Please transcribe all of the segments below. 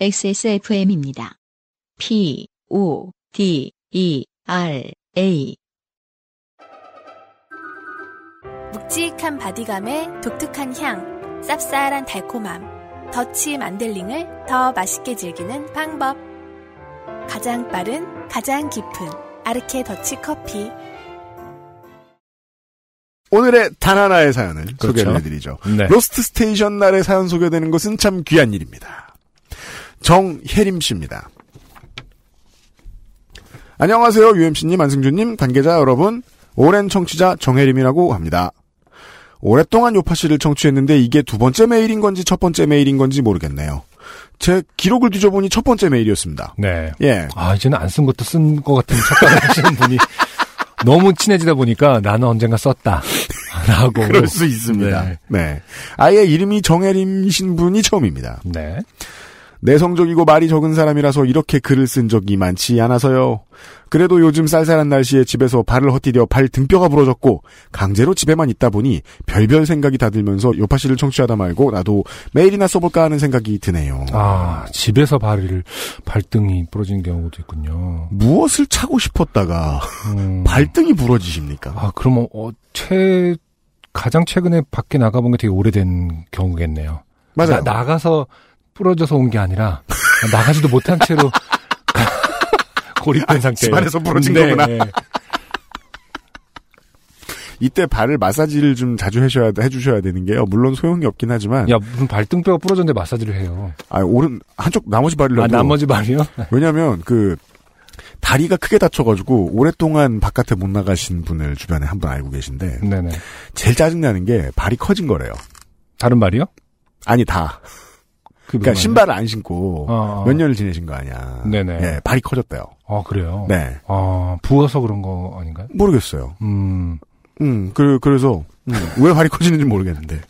XSFM입니다. P, O, D, E, R, A. 묵직한 바디감에 독특한 향, 쌉쌀한 달콤함, 더치 만델링을 더 맛있게 즐기는 방법. 가장 빠른, 가장 깊은 아르케 더치 커피. 오늘의 단 하나의 사연을 그렇죠. 소개를 해드리죠. 네. Lost Station 날의 사연 소개되는 것은 참 귀한 일입니다. 정혜림 씨입니다. 안녕하세요. UMC님, 안승준님, 관계자 여러분. 오랜 청취자 정혜림이라고 합니다. 오랫동안 요파 씨를 청취했는데 이게 두 번째 메일인 건지 첫 번째 메일인 건지 모르겠네요. 제 기록을 뒤져보니 첫 번째 메일이었습니다. 네. 예. 아, 이제는 안 쓴 것도 쓴 것 같은 착각을 하시는 분이 너무 친해지다 보니까 나는 언젠가 썼다. 라고. 그럴 수 있습니다. 네. 네. 아예 이름이 정혜림이신 분이 처음입니다. 네. 내성적이고 말이 적은 사람이라서 이렇게 글을 쓴 적이 많지 않아서요. 그래도 요즘 쌀쌀한 날씨에 집에서 발을 헛디뎌 발 등뼈가 부러졌고 강제로 집에만 있다 보니 별별 생각이 다 들면서 요파 씨를 청취하다 말고 나도 메일이나 써볼까 하는 생각이 드네요. 아, 집에서 발을, 발등이 부러진 경우도 있군요. 무엇을 차고 싶었다가 음. 발등이 부러지십니까? 아, 그러면, 어, 최, 가장 최근에 밖에 나가본 게 되게 오래된 경우겠네요. 맞아요. 나, 가서 부러져서 온 게 아니라, 나가지도 못한 채로, 고립된 상태. 집안에서 부러진 네, 거구나. 네. 이때 발을 마사지를 좀 자주 해주셔야, 해주셔야 되는 게요. 물론 소용이 없긴 하지만 야, 무슨 발등뼈가 부러졌는데 마사지를 해요. 아, 오른 한쪽 나머지 발이라도 아, 나머지 발이요? 왜냐면 그 다리가 크게 다쳐가지고 오랫동안 바깥에 못 나가신 분을 주변에 한 분 알고 계신데 네네. 제일 짜증나는 게 발이 커진 거래요. 다른 발이요? 아니 다. 그 그러니까 신발을 안 신고 어, 어. 몇 년을 지내신 거 아니야. 네네. 예, 발이 커졌대요. 아, 그래요? 네. 아, 부어서 그런 거 아닌가요? 모르겠어요. 음, 음, 그 그래서 음, 왜 발이 커지는지 모르겠는데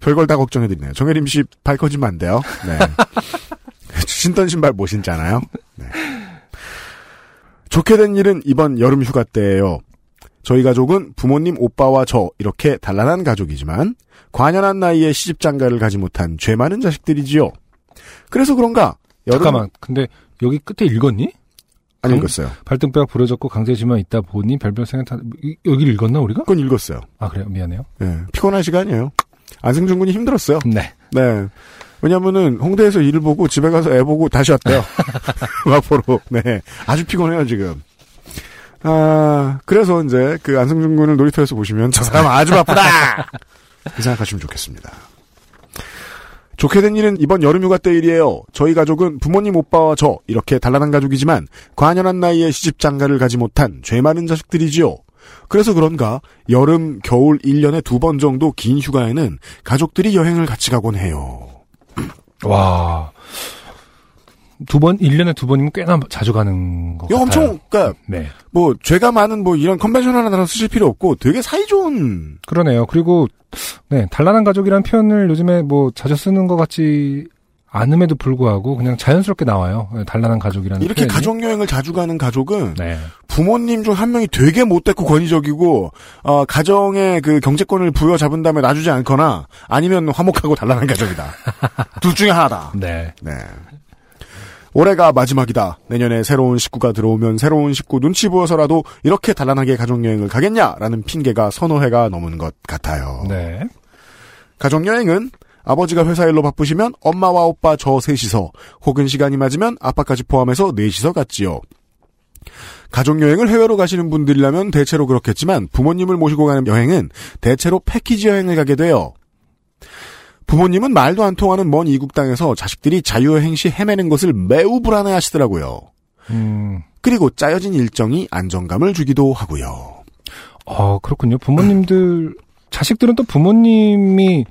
별걸 다 걱정해드리네요. 정혜림 씨 발 커지면 안 돼요. 네. 신던 신발 못 신잖아요. 네. 좋게 된 일은 이번 여름 휴가 때예요. 저희 가족은 부모님, 오빠와 저 이렇게 단란한 가족이지만 관연한 나이에 시집 장가를 가지 못한 죄 많은 자식들이지요. 그래서 그런가 여름 잠깐만. 근데 여기 끝에 읽었니? 안 읽었어요. 발등뼈가 부러졌고 강제지만 있다 보니 별별 생각 다, 이- 여기를 읽었나, 우리가? 그건 읽었어요. 아, 그래요? 미안해요. 예, 피곤한 시간이에요. 안승준 군이 힘들었어요. 네. 네. 왜냐면은 홍대에서 일을 보고 집에 가서 애 보고 다시 왔대요. 마포로. 네. 아주 피곤해요, 지금. 아, 그래서 이제 그 안승준 군을 놀이터에서 보시면 저 사람 아주 바쁘다! 그 생각하시면 좋겠습니다. 좋게 된 일은 이번 여름 휴가 때 일이에요. 저희 가족은 부모님, 오빠와 저 이렇게 단란한 가족이지만 관연한 나이에 시집 장가를 가지 못한 죄 많은 자식들이지요. 그래서 그런가 여름, 겨울 1년에 두 번 정도 긴 휴가에는 가족들이 여행을 같이 가곤 해요. 와. 두 번, 1년에 두 번이면 꽤나 자주 가는 것 이거 같아요. 엄청 그러니까 네. 뭐 죄가 많은 뭐 이런 컨벤셔널한 단어 쓰실 필요 없고 되게 사이좋은 그러네요. 그리고, 네, 단란한 가족이라는 표현을 요즘에 뭐 자주 쓰는 것 같지 않음에도 불구하고 그냥 자연스럽게 나와요. 네, 단란한 가족이라는 이렇게 표현이. 가족 여행을 자주 가는 가족은 네. 부모님 중 한 명이 되게 못됐고 권위적이고 어, 가정의 그 경제권을 부여잡은 다음에 놔주지 않거나 아니면 화목하고 단란한 가족이다. 둘 중에 하나다. 네. 네. 올해가 마지막이다. 내년에 새로운 식구가 들어오면 새로운 식구 눈치 보여서라도 이렇게 단란하게 가족여행을 가겠냐라는 핑계가 서너 해가 넘은 것 같아요. 네. 가족여행은 아버지가 회사 일로 바쁘시면 엄마와 오빠 저 셋이서 혹은 시간이 맞으면 아빠까지 포함해서 넷이서 갔지요. 가족여행을 해외로 가시는 분들이라면 대체로 그렇겠지만 부모님을 모시고 가는 여행은 대체로 패키지 여행을 가게 돼요. 부모님은 말도 안 통하는 먼 이국 땅에서 자식들이 자유여행 시 헤매는 것을 매우 불안해 하시더라고요. 음, 그리고 짜여진 일정이 안정감을 주기도 하고요. 어, 그렇군요. 부모님들, 자식들은 또 부모님이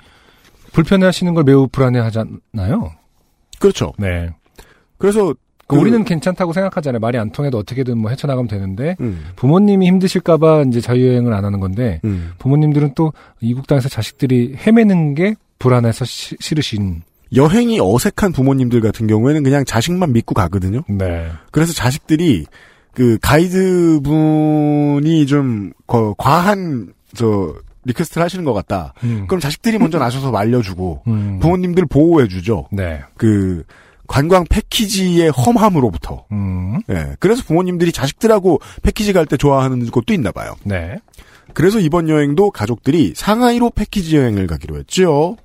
불편해 하시는 걸 매우 불안해 하잖아요. 그렇죠. 네. 그래서 그 그- 우리는 괜찮다고 생각하잖아요. 말이 안 통해도 어떻게든 뭐 헤쳐나가면 되는데, 음, 부모님이 힘드실까봐 이제 자유여행을 안 하는 건데, 음. 부모님들은 또 이국 땅에서 자식들이 헤매는 게 불안해서 시- 싫으신. 여행이 어색한 부모님들 같은 경우에는 그냥 자식만 믿고 가거든요. 네. 그래서 자식들이 그 가이드 분이 좀 거- 과한 저 request를 하시는 것 같다. 음. 그럼 자식들이 먼저 나서서 말려주고 음. 부모님들 보호해주죠. 네. 그 관광 패키지의 험함으로부터. 음. 예. 그래서 부모님들이 자식들하고 패키지 갈 때 좋아하는 곳도 있나 봐요. 네. 그래서 이번 여행도 가족들이 상하이로 패키지 여행을 가기로 했지요.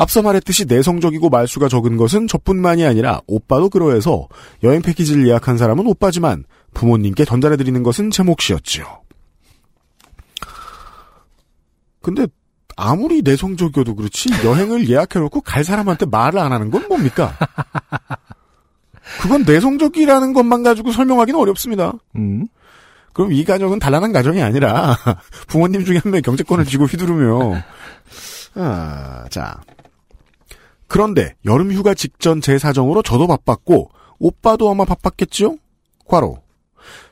앞서 말했듯이 내성적이고 말수가 적은 것은 저뿐만이 아니라 오빠도 그러해서 여행 패키지를 예약한 사람은 오빠지만 부모님께 전달해드리는 것은 제 몫이었지요. 근데 아무리 내성적이어도 그렇지 여행을 예약해놓고 갈 사람한테 말을 안 하는 건 뭡니까? 그건 내성적이라는 것만 가지고 설명하기는 어렵습니다. 음. 그럼 이 가정은 단란한 가정이 아니라 부모님 중에 한 명이 경제권을 쥐고 휘두르며 아, 자 그런데 여름 휴가 직전 제 사정으로 저도 바빴고 오빠도 아마 바빴겠지요? 과로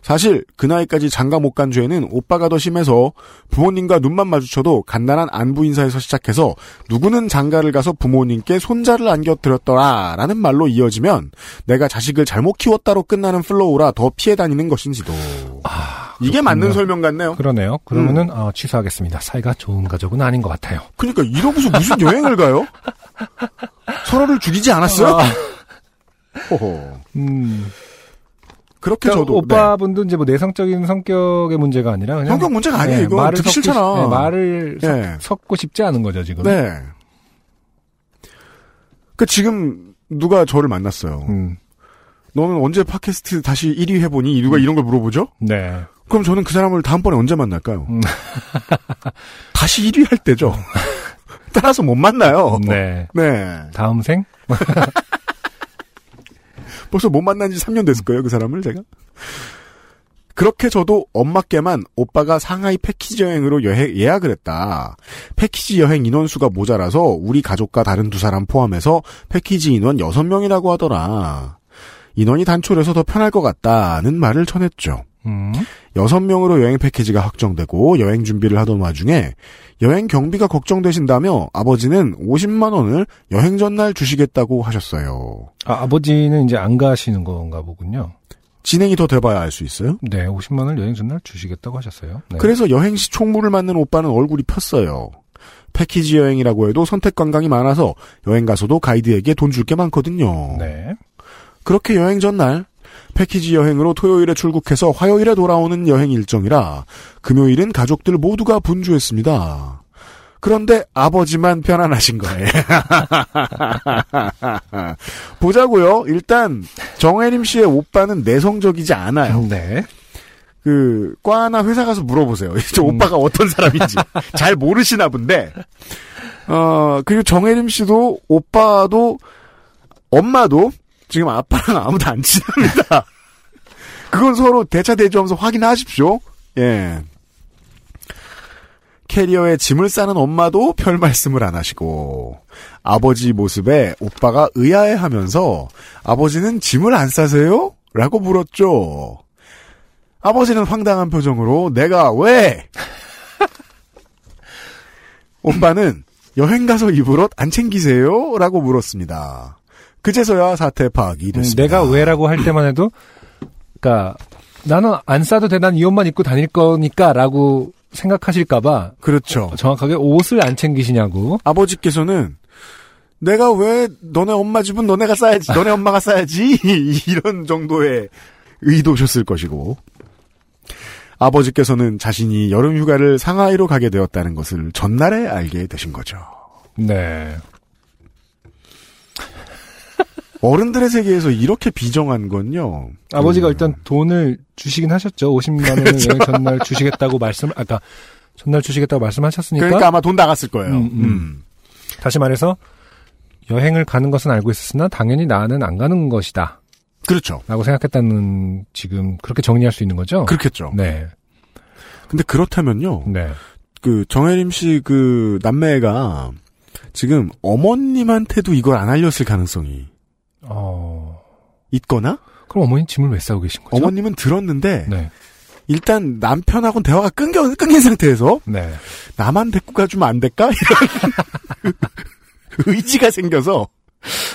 사실 그 나이까지 장가 못 간 죄는 오빠가 더 심해서 부모님과 눈만 마주쳐도 간단한 안부 인사에서 시작해서 누구는 장가를 가서 부모님께 손자를 안겨드렸더라라는 말로 이어지면 내가 자식을 잘못 키웠다로 끝나는 flow라 더 피해 다니는 것인지도 이게 맞는 설명 같네요. 그러네요. 그러면은 어, 취소하겠습니다. 사이가 좋은 가족은 아닌 것 같아요. 그러니까 이러고서 무슨 여행을 가요? 서로를 죽이지 않았어요? 아, 호호. 음. 그렇게 그러니까 저도 오빠분도 이제 뭐 내성적인 성격의 문제가 아니라 그냥 성격 문제가 아니에요. 네, 이거 말을 듣기 싫잖아. 네, 말을 섞- 네. 섞고 싶지 않은 거죠 지금. 네. 그 지금 누가 저를 만났어요. 음. 너는 언제 팟캐스트 다시 1위 해보니? 누가 이런 걸 물어보죠? 네. 그럼 저는 그 사람을 다음번에 언제 만날까요? 음. 다시 1위 할 때죠. 따라서 못 만나요. 네. 네. 다음 생? 벌써 못 만난 지 3년 됐을 거예요, 그 사람을 제가. 그렇게 저도 엄마께만 오빠가 상하이 패키지 여행으로 여행, 예약을 했다. 패키지 여행 인원수가 모자라서 우리 가족과 다른 두 사람 포함해서 패키지 인원 6명이라고 하더라. 인원이 단촐해서 더 편할 것 같다는 말을 전했죠. 음. 여섯 명으로 여행 패키지가 확정되고 여행 준비를 하던 와중에 여행 경비가 걱정되신다며 아버지는 50만 원을 여행 전날 주시겠다고 하셨어요. 아, 아버지는 이제 안 가시는 건가 보군요. 진행이 더 돼봐야 알 수 있어요. 네, 50만 원을 여행 전날 주시겠다고 하셨어요. 네. 그래서 여행 시 총무를 맡는 오빠는 얼굴이 폈어요. 패키지 여행이라고 해도 선택 관광이 많아서 여행 가서도 가이드에게 돈 줄 게 많거든요. 네. 그렇게 여행 전날 패키지 여행으로 토요일에 출국해서 화요일에 돌아오는 여행 일정이라 금요일은 가족들 모두가 분주했습니다. 그런데 아버지만 편안하신 거예요. 보자고요. 일단 정혜림 씨의 오빠는 내성적이지 않아요. 네. 그 과나 회사 가서 물어보세요. 저 오빠가 어떤 사람인지 잘 모르시나 본데. 어 그리고 정혜림 씨도 오빠도 엄마도 지금 아빠랑 아무도 안 친합니다. 그건 서로 대차 대조하면서 확인하십시오. 예. 캐리어에 짐을 싸는 엄마도 별 말씀을 안 하시고 아버지 모습에 오빠가 의아해하면서 아버지는 짐을 안 싸세요? 라고 물었죠. 아버지는 황당한 표정으로 내가 왜? 오빠는 여행 가서 입을 옷 안 챙기세요? 라고 물었습니다. 그제서야 사태 파악이 음, 됐습니다. 내가 왜라고 할 때만 해도, 그니까, 나는 안 싸도 돼, 난 이 옷만 입고 다닐 거니까, 라고 생각하실까봐, 그렇죠. 정확하게 옷을 안 챙기시냐고. 아버지께서는 내가 왜 너네 엄마 집은 너네가 싸야지, 너네 엄마가 싸야지 이런 정도의 의도셨을 것이고 아버지께서는 자신이 여름 휴가를 상하이로 가게 되었다는 것을 전날에 알게 되신 거죠. 네. 어른들의 세계에서 이렇게 비정한 건요. 아버지가 음, 일단 돈을 주시긴 하셨죠. 50만 원을 여행 전날 주시겠다고 말씀, 아까 전날 주시겠다고 말씀하셨으니까. 그러니까 아마 돈 나갔을 거예요. 음, 음. 음. 다시 말해서, 여행을 가는 것은 알고 있었으나, 당연히 나는 안 가는 것이다. 그렇죠. 라고 생각했다는, 지금, 그렇게 정리할 수 있는 거죠? 그렇겠죠. 네. 근데 그렇다면요. 네. 그 정혜림 씨 그 남매가 지금 어머님한테도 이걸 안 알렸을 가능성이 어, 있거나 그럼 어머니 짐을 왜 싸고 계신 거죠? 어머님은 들었는데 네. 일단 남편하고는 대화가 끊겨 끊긴 상태에서 네. 나만 데리고 가주면 안 될까 이런 의지가 생겨서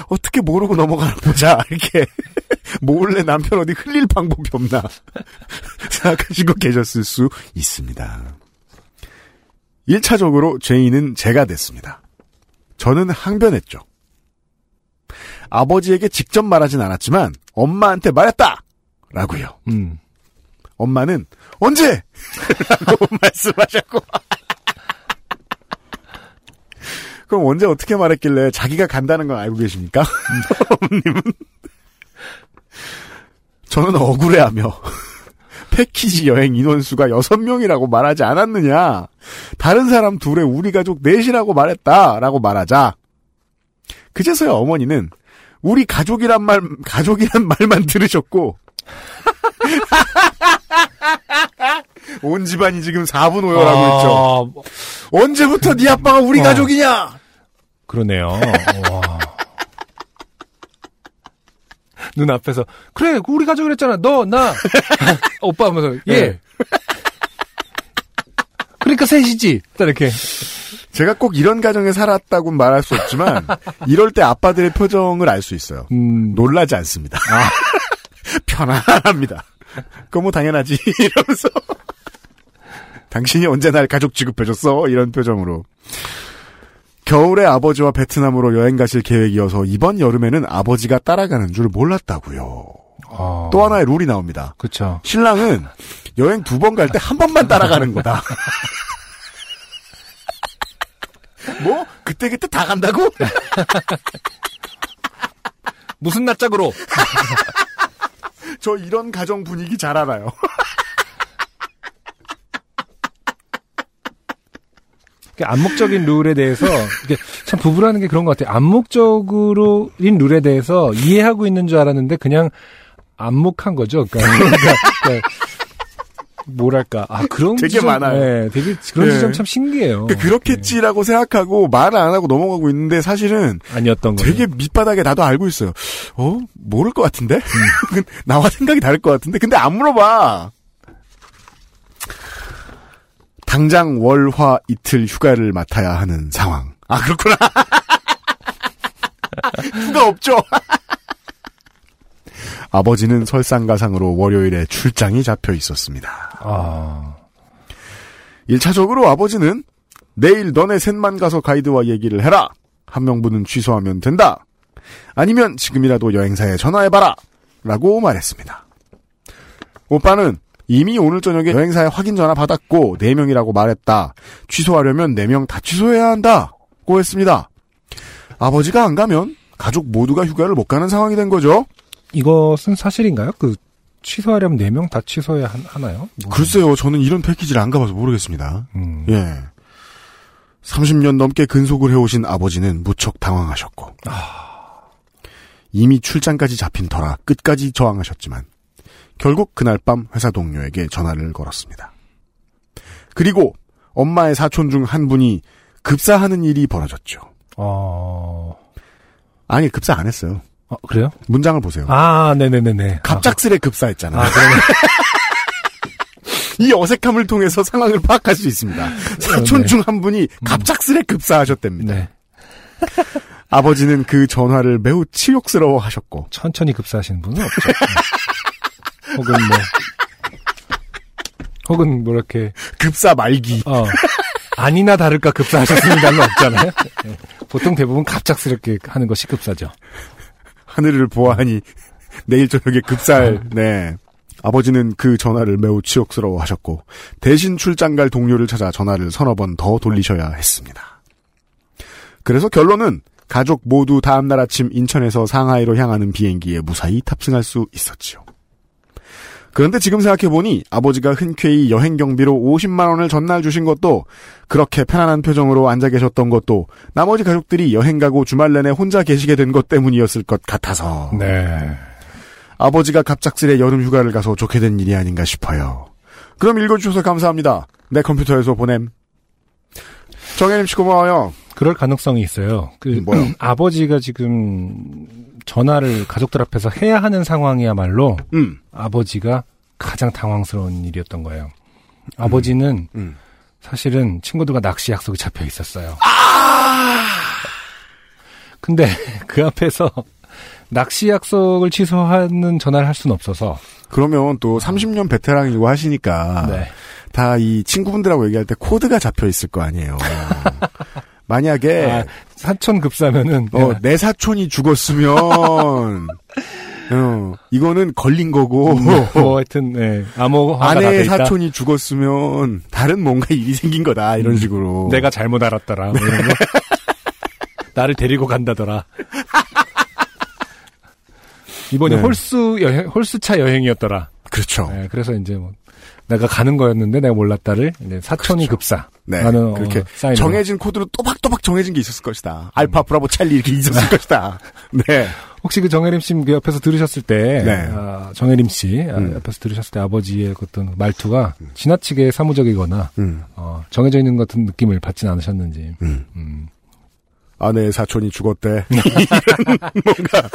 어떻게 모르고 넘어가나 보자 이렇게 몰래 남편 어디 흘릴 방법이 없나 생각하시고 계셨을 수 있습니다. 1차적으로 죄인은 제가 됐습니다. 저는 항변했죠. 아버지에게 직접 말하진 않았지만 엄마한테 말했다! 라고요. 음. 엄마는 언제? 라고 말씀하셨고. 그럼 언제 어떻게 말했길래 자기가 간다는 건 알고 계십니까? 어머님은? 저는 억울해하며 패키지 여행 인원수가 6명이라고 말하지 않았느냐. 다른 사람 둘에 우리 가족 넷이라고 말했다라고 말하자. 그제서야 어머니는 우리 가족이란 말, 가족이란 말만 들으셨고 온 집안이 지금 4분 오열하고 있죠. 아, 언제부터 네 아빠가 우리 어. 가족이냐? 그러네요. 와. 눈 앞에서 그래 우리 가족 이랬잖아 너 나 오빠 하면서 예 네. 그러니까 셋이지 딱 이렇게 제가 꼭 이런 가정에 살았다고 말할 수 없지만 이럴 때 아빠들의 표정을 알 수 있어요. 음, 놀라지 않습니다. 아. 편안합니다. 그거 뭐 당연하지 이러면서 당신이 언제 날 가족 취급해줬어 이런 표정으로 겨울에 아버지와 베트남으로 여행 가실 계획이어서 이번 여름에는 아버지가 따라가는 줄 몰랐다고요. 어, 또 하나의 룰이 나옵니다. 그쵸 신랑은 여행 두 번 갈 때 한 번만 따라가는 거다. 뭐 그때 그때 다 간다고? 무슨 낯짝으로 저 이런 가정 분위기 잘 알아요. 그 암묵적인 룰에 대해서 이게 참 부부라는 게 그런 것 같아요. 암묵적으로인 룰에 대해서 이해하고 있는 줄 알았는데 그냥 암묵한 거죠. 그러니까, 그러니까 뭐랄까 아 그런 되게 지점, 많아요. 네, 되게 그런 네. 지점 참 신기해요. 그 그렇겠지라고 생각하고 말을 안 하고 넘어가고 있는데 사실은 네, 아니었던 거예요. 되게 밑바닥에 나도 알고 있어요. 어? 모를 것 같은데? 나와 생각이 다를 것 같은데? 근데 안 물어봐. 당장 월화 이틀 휴가를 맡아야 하는 상황. 아, 그렇구나. 휴가 없죠. 아버지는 설상가상으로 월요일에 출장이 잡혀 있었습니다. 아 1차적으로 아버지는 내일 너네 셋만 가서 가이드와 얘기를 해라. 한 명분은 취소하면 된다. 아니면 지금이라도 여행사에 전화해봐라. 라고 말했습니다. 오빠는 이미 오늘 저녁에 여행사에 확인 전화 받았고 4명이라고 말했다. 취소하려면 4명 다 취소해야 한다 고 했습니다. 아버지가 안 가면 가족 모두가 휴가를 못 가는 상황이 된 거죠. 이것은 사실인가요? 그 취소하려면 네명다 취소해야 하- 하나요? 뭐, 글쎄요, 저는 이런 패키지를 안 가봐서 모르겠습니다. 음. 예. 30년 넘게 근속을 해오신 아버지는 무척 당황하셨고, 이미 출장까지 잡힌 터라 끝까지 저항하셨지만, 결국 그날 밤 회사 동료에게 전화를 걸었습니다. 그리고 엄마의 사촌 중 한 분이 급사하는 일이 벌어졌죠. 어... 아니, 급사 안 했어요. 어, 그래요? 문장을 보세요. 아, 네네네네. 갑작스레 급사했잖아. 아, 그러네. 이 어색함을 통해서 상황을 파악할 수 있습니다. 사촌 네. 중한 분이 갑작스레 급사하셨답니다. 네. 아버지는 그 전화를 매우 치욕스러워 하셨고, 천천히 급사하시는 분은 없죠. 네. 혹은 뭐, 혹은 뭐 이렇게, 급사 말기. 어, 아니나 다를까 급사하셨습니다는 없잖아요. 네. 보통 대부분 갑작스럽게 하는 것이 급사죠. 하늘을 보아하니 내일 저녁에 급사할, 네. 아버지는 그 전화를 매우 치욕스러워 하셨고, 대신 출장 갈 동료를 찾아 전화를 서너 번 더 돌리셔야 했습니다. 그래서 결론은 가족 모두 다음날 아침 인천에서 상하이로 향하는 비행기에 무사히 탑승할 수 있었지요. 그런데 지금 생각해보니 아버지가 흔쾌히 여행 경비로 50만원을 전날 주신 것도 그렇게 편안한 표정으로 앉아 계셨던 것도 나머지 가족들이 여행 가고 주말 내내 혼자 계시게 된 것 때문이었을 것 같아서 네. 아버지가 갑작스레 여름 휴가를 가서 좋게 된 일이 아닌가 싶어요. 그럼 읽어주셔서 감사합니다. 내 컴퓨터에서 보냄. 정혜님 씨 고마워요. 그럴 가능성이 있어요. 그, 뭐요? 아버지가 지금 전화를 가족들 앞에서 해야 하는 상황이야말로 음, 아버지가 가장 당황스러운 일이었던 거예요. 아버지는 음. 사실은 친구들과 낚시 약속이 잡혀 있었어요. 아! 근데 그 앞에서 낚시 약속을 취소하는 전화를 할 수는 없어서 그러면 또 30년 베테랑이고 하시니까 네. 다이 친구분들하고 얘기할 때 코드가 잡혀 있을 거 아니에요. 만약에 아, 사촌 급사면은 어, 야, 내 사촌이 죽었으면 어, 이거는 걸린 거고 뭐 하여튼 네, 암호화가 다돼 아내의. 사촌이 죽었으면 다른 뭔가 일이 생긴 거다 이런 식으로 음. 내가 잘못 알았더라. 뭐 이런 거. 나를 데리고 간다더라. 이번이 네. 홀수 여행, 홀수차 여행이었더라. 그렇죠. 네, 그래서 이제 뭐 내가 가는 거였는데 내가 몰랐다를 이제 사촌이 급사. 네. 라는 그렇게 어. 정해진 코드로 또박또박 정해진 게 있었을 것이다. 알파, 브라보, 찰리 이렇게 있었을 것이다. 네. 혹시 그 정혜림 씨그 옆에서 들으셨을 때, 네. 아, 정혜림 씨 아, 음. 옆에서 들으셨을 때 아버지의 그 어떤 말투가 지나치게 사무적이거나 음, 어, 정해져 있는 것 같은 느낌을 받진 않으셨는지. 음. 음. 아내의 사촌이 죽었대. 뭔가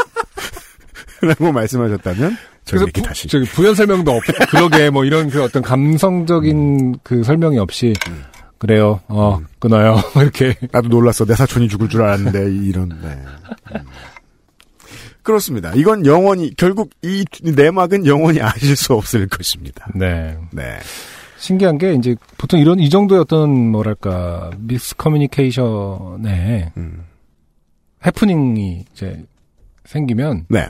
라고 말씀하셨다면 이렇게 부, 다시 저기 부연 설명도 없고 그러게 뭐 이런 그 어떤 감성적인 그 설명이 없이 음. 그래요. 어 끊어요. 이렇게 나도 놀랐어. 내 사촌이 죽을 줄 알았는데 이런. 네. 음. 그렇습니다. 이건 영원히 결국 이 내막은 영원히 아실 수 없을 것입니다. 네. 네. 신기한 게 이제 보통 이런 이 정도의 어떤 뭐랄까 미스 커뮤니케이션에 음. 해프닝이 이제 생기면 네.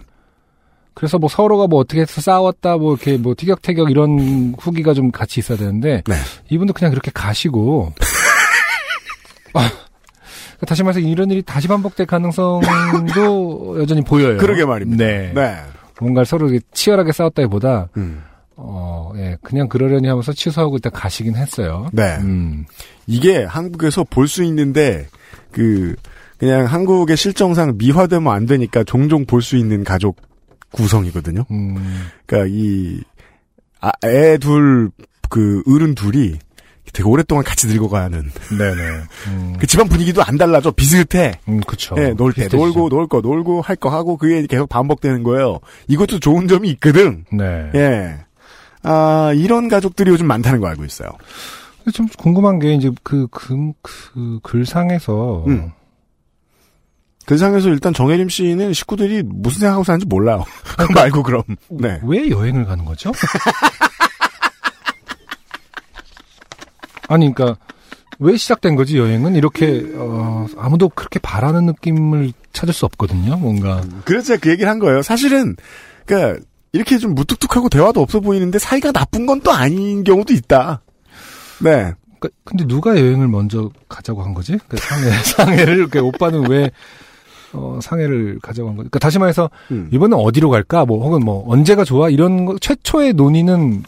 그래서 뭐 서로가 뭐 어떻게 해서 싸웠다 뭐 이렇게 뭐 티격태격 이런 후기가 좀 같이 있어야 되는데 네. 이분도 그냥 그렇게 가시고 아, 다시 말해서 이런 일이 다시 반복될 가능성도 여전히 보여요. 그러게 말입니다. 네. 네. 뭔가 서로 치열하게 싸웠다기보다 음. 어, 예, 그냥 그러려니 하면서 취소하고 일단 가시긴 했어요. 네. 음. 이게 한국에서 볼 수 있는데 그 그냥 한국의 실정상 미화되면 안 되니까 종종 볼 수 있는 가족 구성이거든요. 음. 그러니까 이 아, 애둘 그 어른 둘이 되게 오랫동안 같이 늙어가는 네네. 음. 그 집안 분위기도 안 달라져 비슷해. 음, 그쵸. 예, 놀 때. 놀고 놀 거 놀고 할 거 하고 그게 계속 반복되는 거예요. 이것도 좋은 점이 있거든. 네. 예. 아 이런 가족들이 요즘 많다는 거 알고 있어요. 좀 궁금한 게 이제 그, 그, 그 글상에서 음. 그 상에서 일단 정혜림 씨는 식구들이 무슨 생각하고 사는지 몰라요. 그거 말고 그럼. 네. 왜 여행을 가는 거죠? 아니, 그러니까 왜 시작된 거지 여행은 이렇게 어, 아무도 그렇게 바라는 느낌을 찾을 수 없거든요. 뭔가 그래서 제가 그 얘기를 한 거예요. 사실은 그러니까 이렇게 좀 무뚝뚝하고 대화도 없어 보이는데 사이가 나쁜 건 또 아닌 경우도 있다. 네. 그러니까 근데 누가 여행을 먼저 가자고 한 거지? 그 상해 상해를 그 오빠는 왜 어, 상해를 가자고 한 거지? 그러니까 다시 말해서 음. 이번엔 어디로 갈까? 뭐 혹은 뭐 언제가 좋아? 이런 거 최초의 논의는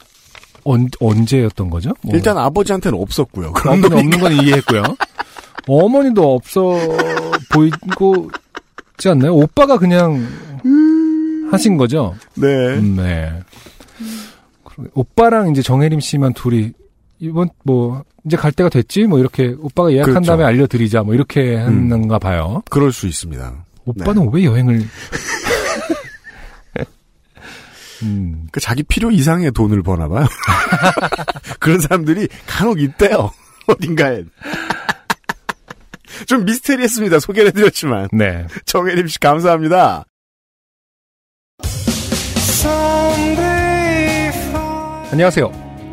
언, 언제였던 거죠? 뭐. 일단 아버지한테는 없었고요. 그런 놈이 없는 건 이해했고요. 어머니도 없어 보이고 있지 않나요? 오빠가 그냥 하신 거죠? 네. 음, 네. 오빠랑 이제 정혜림 씨만 둘이 이번 뭐 이제 갈 때가 됐지 뭐 이렇게 오빠가 예약한 그렇죠. 다음에 알려드리자 뭐 이렇게 음. 했는가 봐요. 그럴 수 있습니다. 오빠는 왜 여행을? 음, 그 자기 필요 이상의 돈을 버나 봐요. 그런 사람들이 간혹 있대요. 어딘가에. 좀 미스테리했습니다. 소개를 해드렸지만. 네. 정혜림 씨 감사합니다. 안녕하세요.